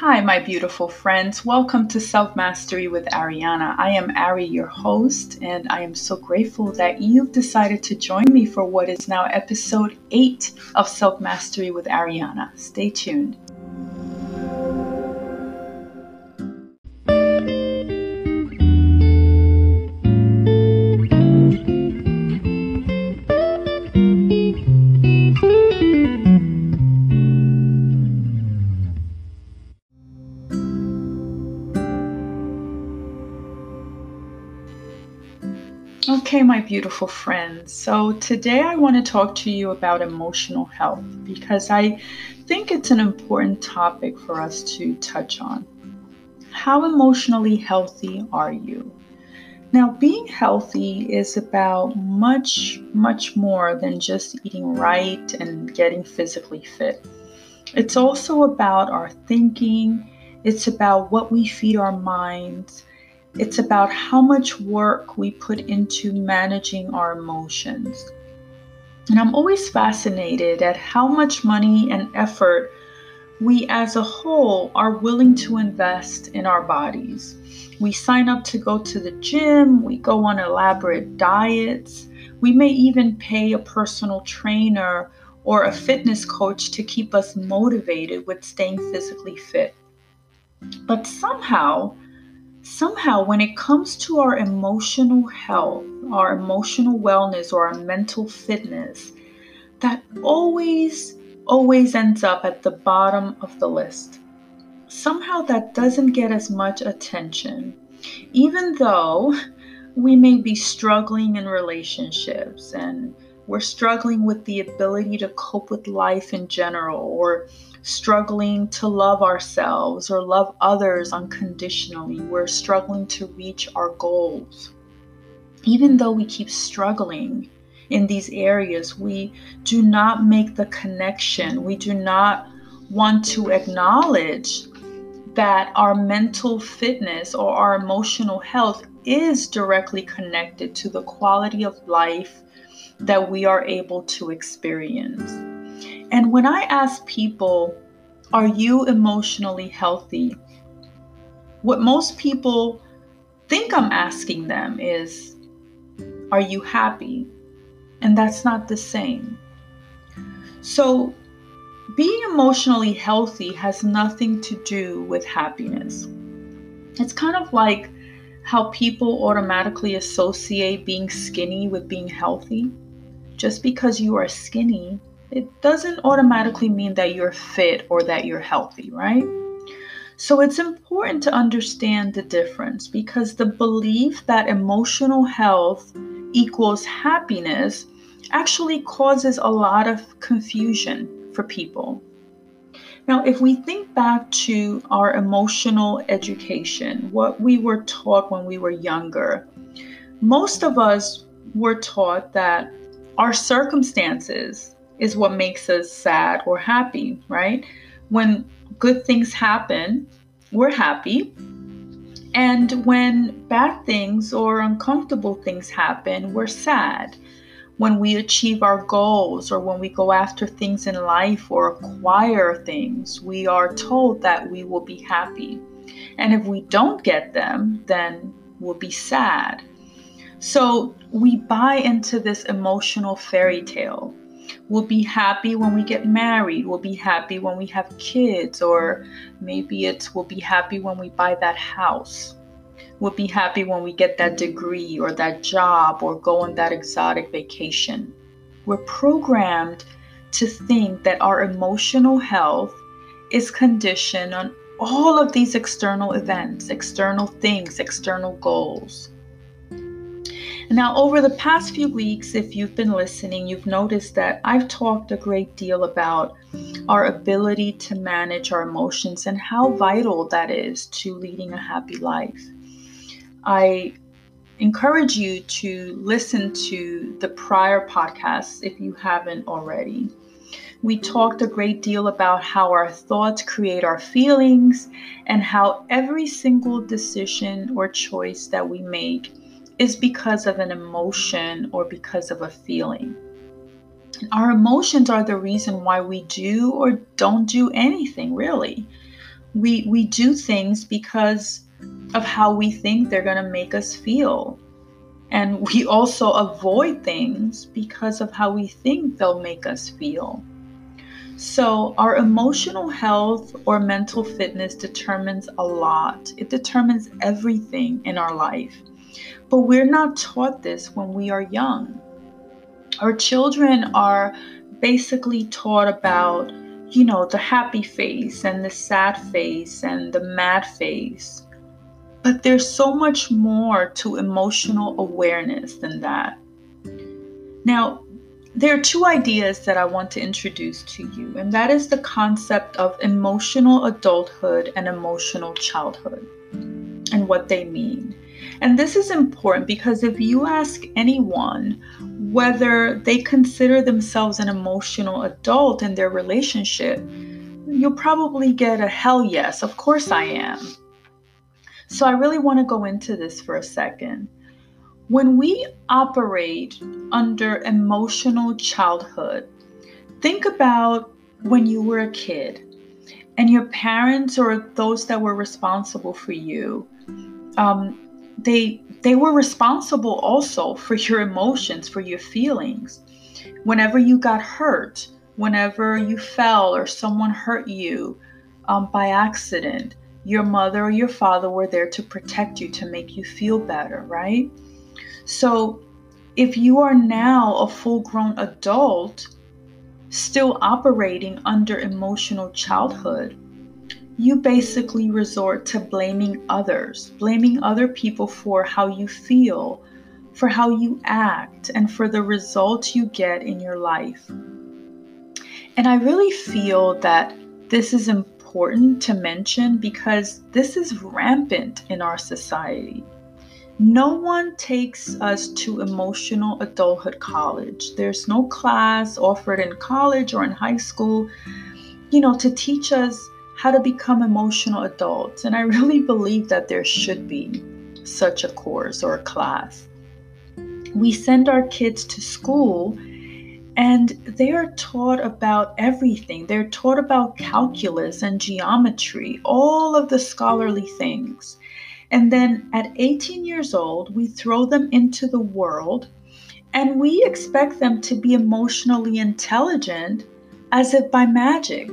Hi, my beautiful friends. Welcome to Self Mastery with Ariana. I am Ari, your host, and I am so grateful that you've decided to join me for what is now episode 8 of Self Mastery with Ariana. Stay tuned. My beautiful friends. So, today I want to talk to you about emotional health because I think it's an important topic for us to touch on. How emotionally healthy are you? Now, being healthy is about much, much more than just eating right and getting physically fit. It's also about our thinking, it's about what we feed our minds Mm-hmm. it's about how much work we put into managing our emotions. And I'm always fascinated at how much money and effort we as a whole are willing to invest in our bodies. We sign up to go to the gym, we go on elaborate diets, we may even pay a personal trainer or a fitness coach to keep us motivated with staying physically fit. But somehow, somehow when it comes to our emotional health, our emotional wellness, or our mental fitness, that always, always ends up at the bottom of the list. Somehow that doesn't get as much attention, even though we may be struggling in relationships and we're struggling with the ability to cope with life in general or struggling to love ourselves or love others unconditionally. We're struggling to reach our goals. Even though we keep struggling in these areas, we do not make the connection. We do not want to acknowledge that our mental fitness or our emotional health is directly connected to the quality of life that we are able to experience. And when I ask people, are you emotionally healthy? What most people think I'm asking them is, are you happy? And that's not the same. So, being emotionally healthy has nothing to do with happiness. It's kind of like how people automatically associate being skinny with being healthy. Just because you are skinny it doesn't automatically mean that you're fit or that you're healthy, right? So it's important to understand the difference because the belief that emotional health equals happiness actually causes a lot of confusion for people. Now, if we think back to our emotional education, what we were taught when we were younger, most of us were taught that our circumstances is what makes us sad or happy, right? When good things happen, we're happy. And when bad things or uncomfortable things happen, we're sad. When we achieve our goals or when we go after things in life or acquire things, we are told that we will be happy. And if we don't get them, then we'll be sad. So we buy into this emotional fairy tale We'll be happy when we get married. We'll be happy when we have kids. Or maybe it's we'll be happy when we buy that house. We'll be happy when we get that degree or that job or go on that exotic vacation. We're programmed to think that our emotional health is conditioned on all of these external events, external things, external goals. Now, over the past few weeks, if you've been listening, you've noticed that I've talked a great deal about our ability to manage our emotions and how vital that is to leading a happy life. I encourage you to listen to the prior podcasts if you haven't already. We talked a great deal about how our thoughts create our feelings and how every single decision or choice that we make is because of an emotion or because of a feeling. Our emotions are the reason why we do or don't do anything, really. we we do things because of how we think they're going to make us feel. And we also avoid things because of how we think they'll make us feel. So, our emotional health or mental fitness determines a lot. It determines everything in our life. But we're not taught this when we are young. Our children are basically taught about, you know, the happy face and the sad face and the mad face. But there's so much more to emotional awareness than that. Now, there are two ideas that I want to introduce to you, and that is the concept of emotional adulthood and emotional childhood and what they mean. And this is important because if you ask anyone whether they consider themselves an emotional adult in their relationship, you'll probably get a hell yes, of course I am. So I really want to go into this for a second. When we operate under emotional childhood, think about when you were a kid and your parents or those that were responsible for you, um, they they were responsible also for your emotions, for your feelings. Whenever you got hurt, whenever you fell or someone hurt you um, by accident, your mother or your father were there to protect you, to make you feel better, right? So if you are now a full grown adult, still operating under emotional childhood, you basically resort to blaming others, blaming other people for how you feel, for how you act, and for the results you get in your life. And I really feel that this is important to mention because this is rampant in our society. No one takes us to emotional adulthood college. There's no class offered in college or in high school, you know, to teach us how to become emotional adults. And I really believe that there should be such a course or a class. We send our kids to school and they are taught about everything. They're taught about calculus and geometry, all of the scholarly things. And then at 18 years old, we throw them into the world and we expect them to be emotionally intelligent as if by magic.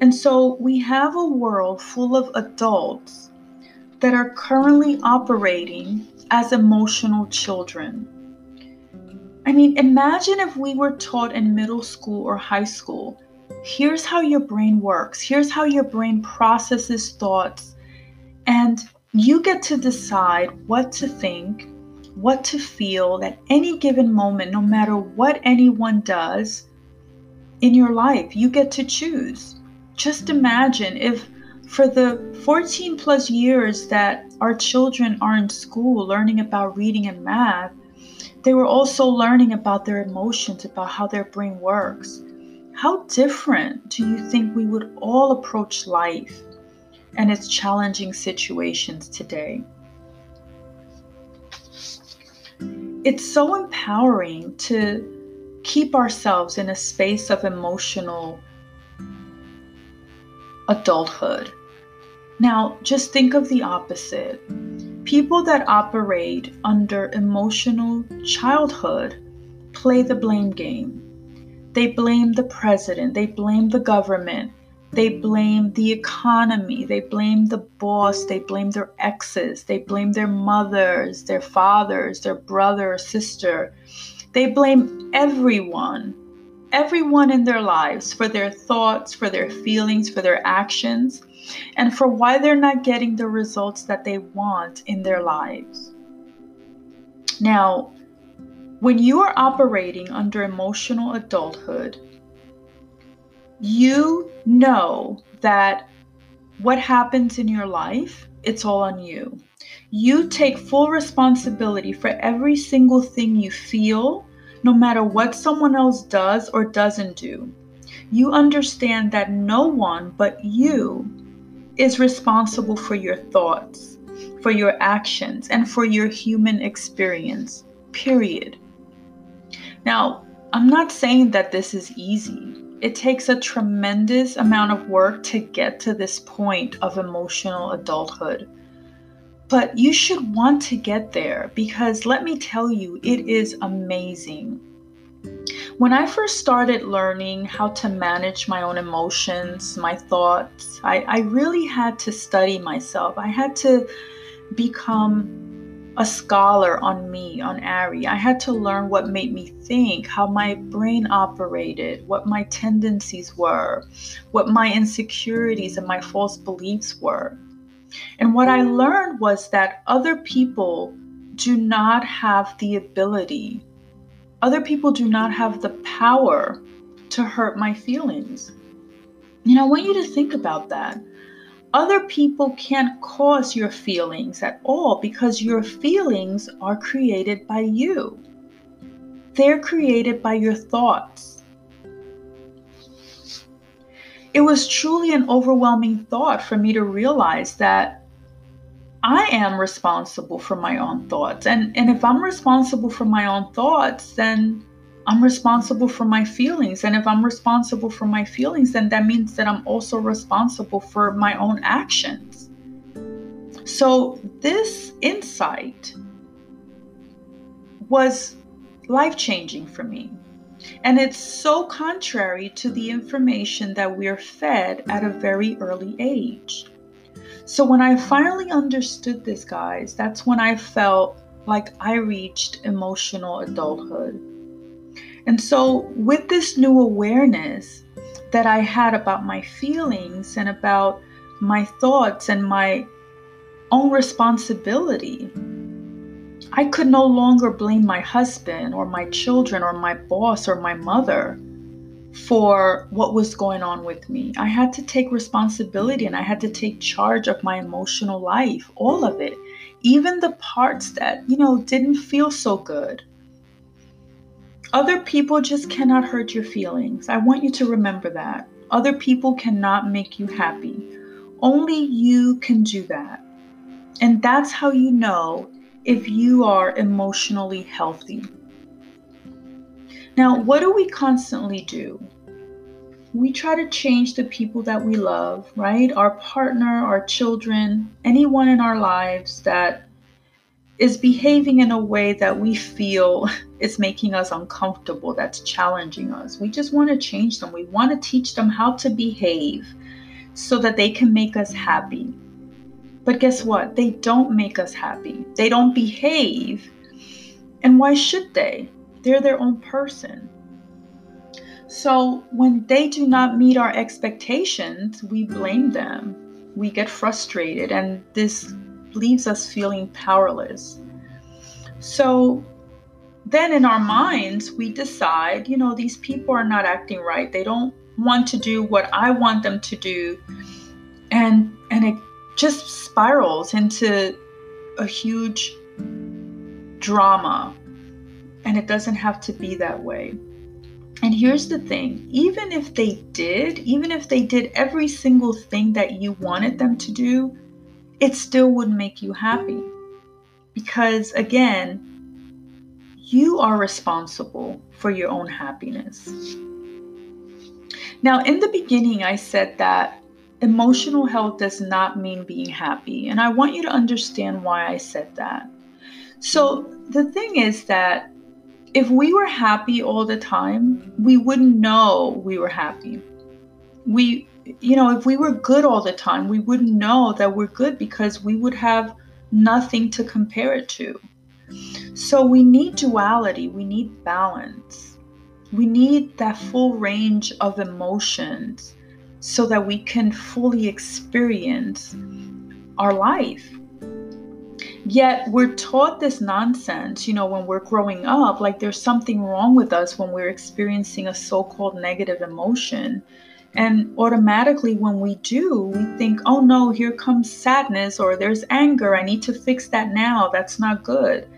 And so we have a world full of adults that are currently operating as emotional children. I mean, imagine if we were taught in middle school or high school here's how your brain works, here's how your brain processes thoughts, and you get to decide what to think, what to feel at any given moment, no matter what anyone does in your life. You get to choose. Just imagine if for the 14 plus years that our children are in school learning about reading and math, they were also learning about their emotions, about how their brain works. How different do you think we would all approach life? and its challenging situations today. It's so empowering to keep ourselves in a space of emotional adulthood. Now, just think of the opposite. People that operate under emotional childhood play the blame game. They blame the president, they blame the government, they blame the economy. They blame the boss. They blame their exes. They blame their mothers, their fathers, their brother or sister. They blame everyone, everyone in their lives for their thoughts, for their feelings, for their actions, and for why they're not getting the results that they want in their lives. Now, when you are operating under emotional adulthood, you know that what happens in your life, it's all on you. You take full responsibility for every single thing you feel, no matter what someone else does or doesn't do. You understand that no one but you is responsible for your thoughts, for your actions, and for your human experience, period. Now, I'm not saying that this is easy. it takes a tremendous amount of work to get to this point of emotional adulthood. But you should want to get there because let me tell you, it is amazing. When I first started learning how to manage my own emotions, my thoughts, I, I really had to study myself. I had to become a scholar on me, on Ari. I had to learn what made me think, how my brain operated, what my tendencies were, what my insecurities and my false beliefs were. And what I learned was that other people do not have the ability, other people do not have the power to hurt my feelings. You know, I want you to think about that. Other people can't cause your feelings at all because your feelings are created by you. They're created by your thoughts. It was truly an overwhelming thought for me to realize that I am responsible for my own thoughts. And, and if I'm responsible for my own thoughts, then I'm responsible for my feelings. And if I'm responsible for my feelings, then that means that I'm also responsible for my own actions. So, this insight was life changing for me. And it's so contrary to the information that we're fed at a very early age. So, when I finally understood this, guys, that's when I felt like I reached emotional adulthood. And so, with this new awareness that I had about my feelings and about my thoughts and my own responsibility, I could no longer blame my husband or my children or my boss or my mother for what was going on with me. I had to take responsibility and I had to take charge of my emotional life, all of it, even the parts that, you know, didn't feel so good. Other people just cannot hurt your feelings. I want you to remember that. Other people cannot make you happy. Only you can do that. And that's how you know if you are emotionally healthy. Now, what do we constantly do? We try to change the people that we love, right? Our partner, our children, anyone in our lives that is behaving in a way that we feel is making us uncomfortable, that's challenging us. We just want to change them. We want to teach them how to behave so that they can make us happy. But guess what? They don't make us happy. They don't behave. And why should they? They're their own person. So when they do not meet our expectations, we blame them. We get frustrated, and this leaves us feeling powerless. So then in our minds, we decide, you know, these people are not acting right. They don't want to do what I want them to do. And and it just spirals into a huge drama. And it doesn't have to be that way. And here's the thing even if they did, even if they did every single thing that you wanted them to do, it still wouldn't make you happy. Because again, you are responsible for your own happiness. Now, in the beginning, I said that emotional health does not mean being happy. And I want you to understand why I said that. So, the thing is that if we were happy all the time, we wouldn't know we were happy. We you know, if we were good all the time, we wouldn't know that we're good because we would have nothing to compare it to. So we need duality, we need balance. We need that full range of emotions so that we can fully experience our life. Yet we're taught this nonsense, you know, when we're growing up, like there's something wrong with us when we're experiencing a so called negative emotion and automatically, when we do, we think, oh no, here comes sadness or there's anger. I need to fix that now. That's not good.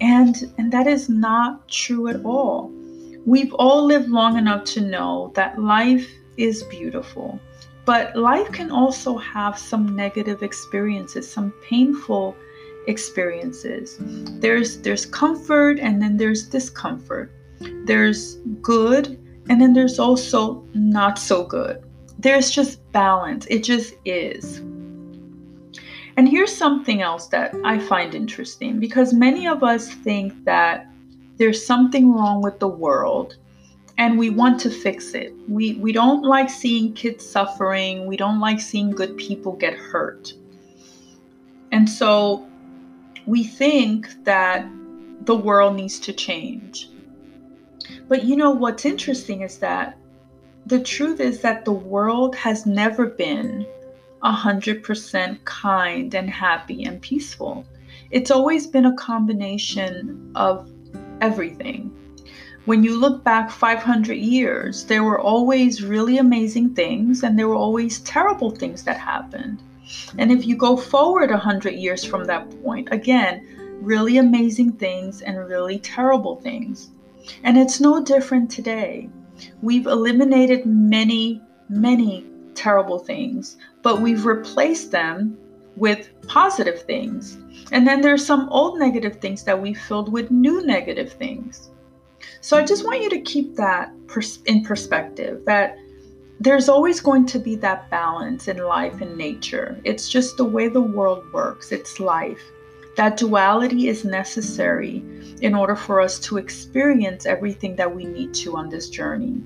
And, and that is not true at all. We've all lived long enough to know that life is beautiful, but life can also have some negative experiences, some painful experiences. There's there's comfort and then there's discomfort. There's good And then there's also not so good. There's just balance. It just is. And here's something else that I find interesting because many of us think that there's something wrong with the world and we want to fix it. We we don't like seeing kids suffering. We don't like seeing good people get hurt. And so we think that the world needs to change. But you know what's interesting is that the truth is that the world has never been 100% kind and happy and peaceful. It's always been a combination of everything. When you look back 500 years, there were always really amazing things and there were always terrible things that happened. And if you go forward 100 years from that point, again, really amazing things and really terrible things. And it's no different today. We've eliminated many, many terrible things, but we've replaced them with positive things. And then there's some old negative things that we filled with new negative things. So I just want you to keep that in perspective that there's always going to be that balance in life and nature. It's just the way the world works, it's life. That duality is necessary in order for us to experience everything that we need to on this journey.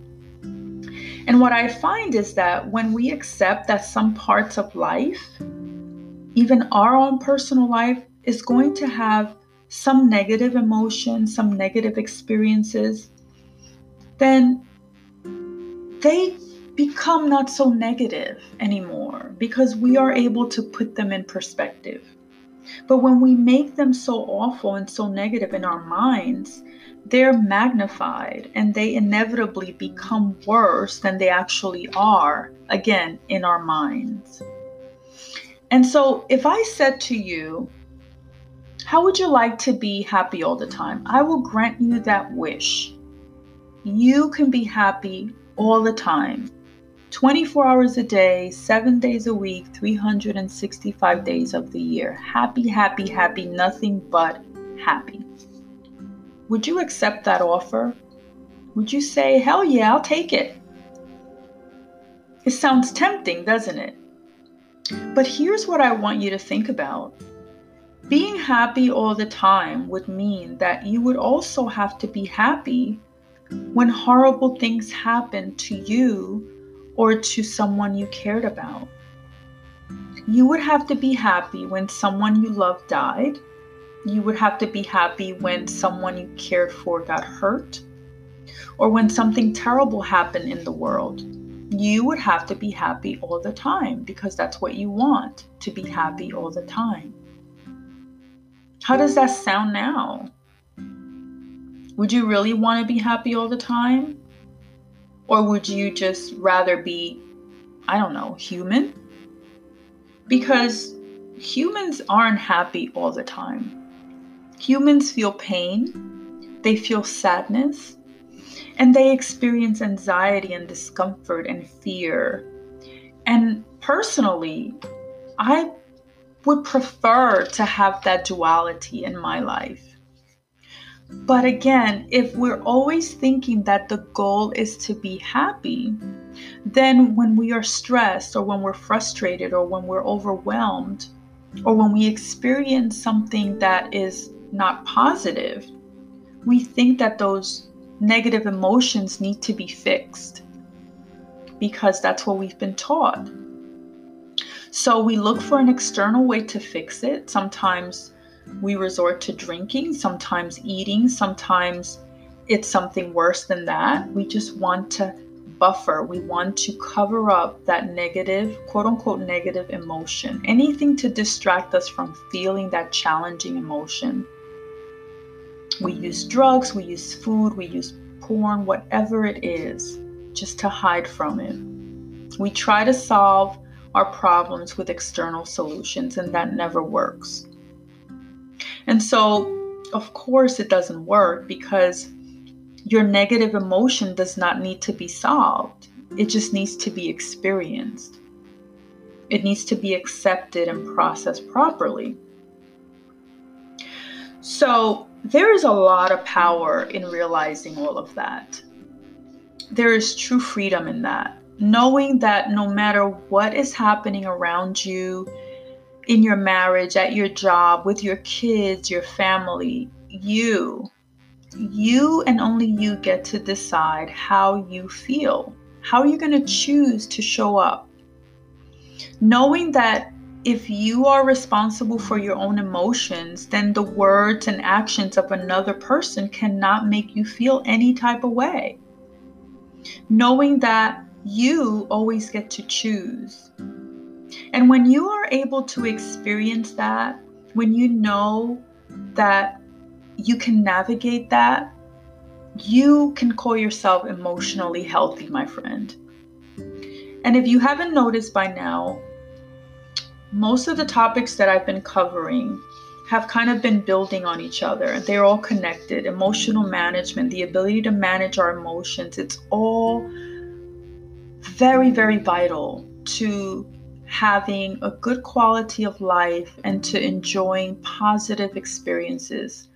And what I find is that when we accept that some parts of life, even our own personal life, is going to have some negative emotions, some negative experiences, then they become not so negative anymore because we are able to put them in perspective. But when we make them so awful and so negative in our minds, they're magnified and they inevitably become worse than they actually are, again, in our minds. And so, if I said to you, How would you like to be happy all the time? I will grant you that wish. You can be happy all the time. 24 hours a day, seven days a week, 365 days of the year. Happy, happy, happy, nothing but happy. Would you accept that offer? Would you say, hell yeah, I'll take it? It sounds tempting, doesn't it? But here's what I want you to think about. Being happy all the time would mean that you would also have to be happy when horrible things happen to you or to someone you cared about. You would have to be happy when someone you loved died. You would have to be happy when someone you cared for got hurt or when something terrible happened in the world. You would have to be happy all the time because that's what you want to be happy all the time. How does that sound now? Would you really want to be happy all the time? Or would you just rather be, I don't know, human? Because humans aren't happy all the time. Humans feel pain, they feel sadness, and they experience anxiety and discomfort and fear. And personally, I would prefer to have that duality in my life. But again, if we're always thinking that the goal is to be happy, then when we are stressed or when we're frustrated or when we're overwhelmed or when we experience something that is not positive, we think that those negative emotions need to be fixed because that's what we've been taught. So we look for an external way to fix it. Sometimes we resort to drinking, sometimes eating, sometimes it's something worse than that. We just want to buffer, we want to cover up that negative, quote unquote, negative emotion. Anything to distract us from feeling that challenging emotion. We use drugs, we use food, we use porn, whatever it is, just to hide from it. We try to solve our problems with external solutions, and that never works. And so, of course, it doesn't work because your negative emotion does not need to be solved, it just needs to be experienced. It needs to be accepted and processed properly. So, there is a lot of power in realizing all of that. there is true freedom in that. Knowing that no matter what is happening around you, in your marriage, at your job, with your kids, your family, you, you and only you get to decide how you feel. How are you going to choose to show up? Knowing that if you are responsible for your own emotions, then the words and actions of another person cannot make you feel any type of way. Knowing that you always get to choose. And when you are able to experience that, when you know that you can navigate that, you can call yourself emotionally healthy, my friend. And if you haven't noticed by now, most of the topics that I've been covering have kind of been building on each other. They're all connected. Emotional management, the ability to manage our emotions, it's all very, very vital to having a good quality of life and to enjoying positive experiences.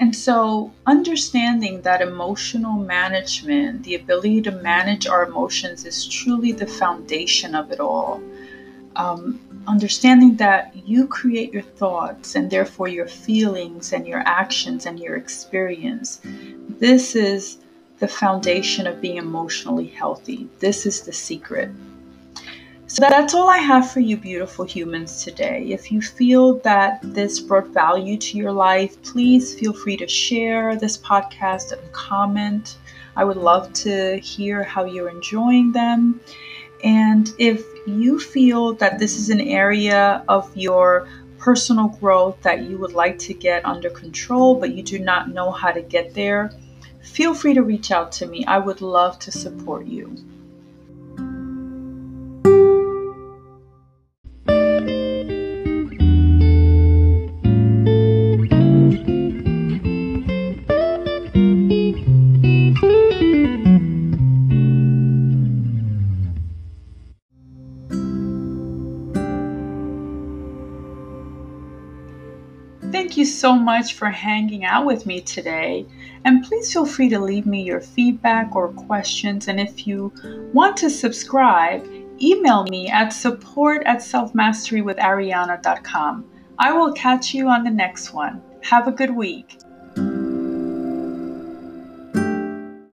And so, understanding that emotional management, the ability to manage our emotions, is truly the foundation of it all. Um, understanding that you create your thoughts and therefore your feelings and your actions and your experience. This is the foundation of being emotionally healthy. This is the secret. So that's all I have for you, beautiful humans, today. If you feel that this brought value to your life, please feel free to share this podcast and comment. I would love to hear how you're enjoying them. And if you feel that this is an area of your personal growth that you would like to get under control, but you do not know how to get there, feel free to reach out to me. I would love to support you. Much for hanging out with me today. And please feel free to leave me your feedback or questions. And if you want to subscribe, email me at support at selfmasterywithariana.com. I will catch you on the next one. Have a good week.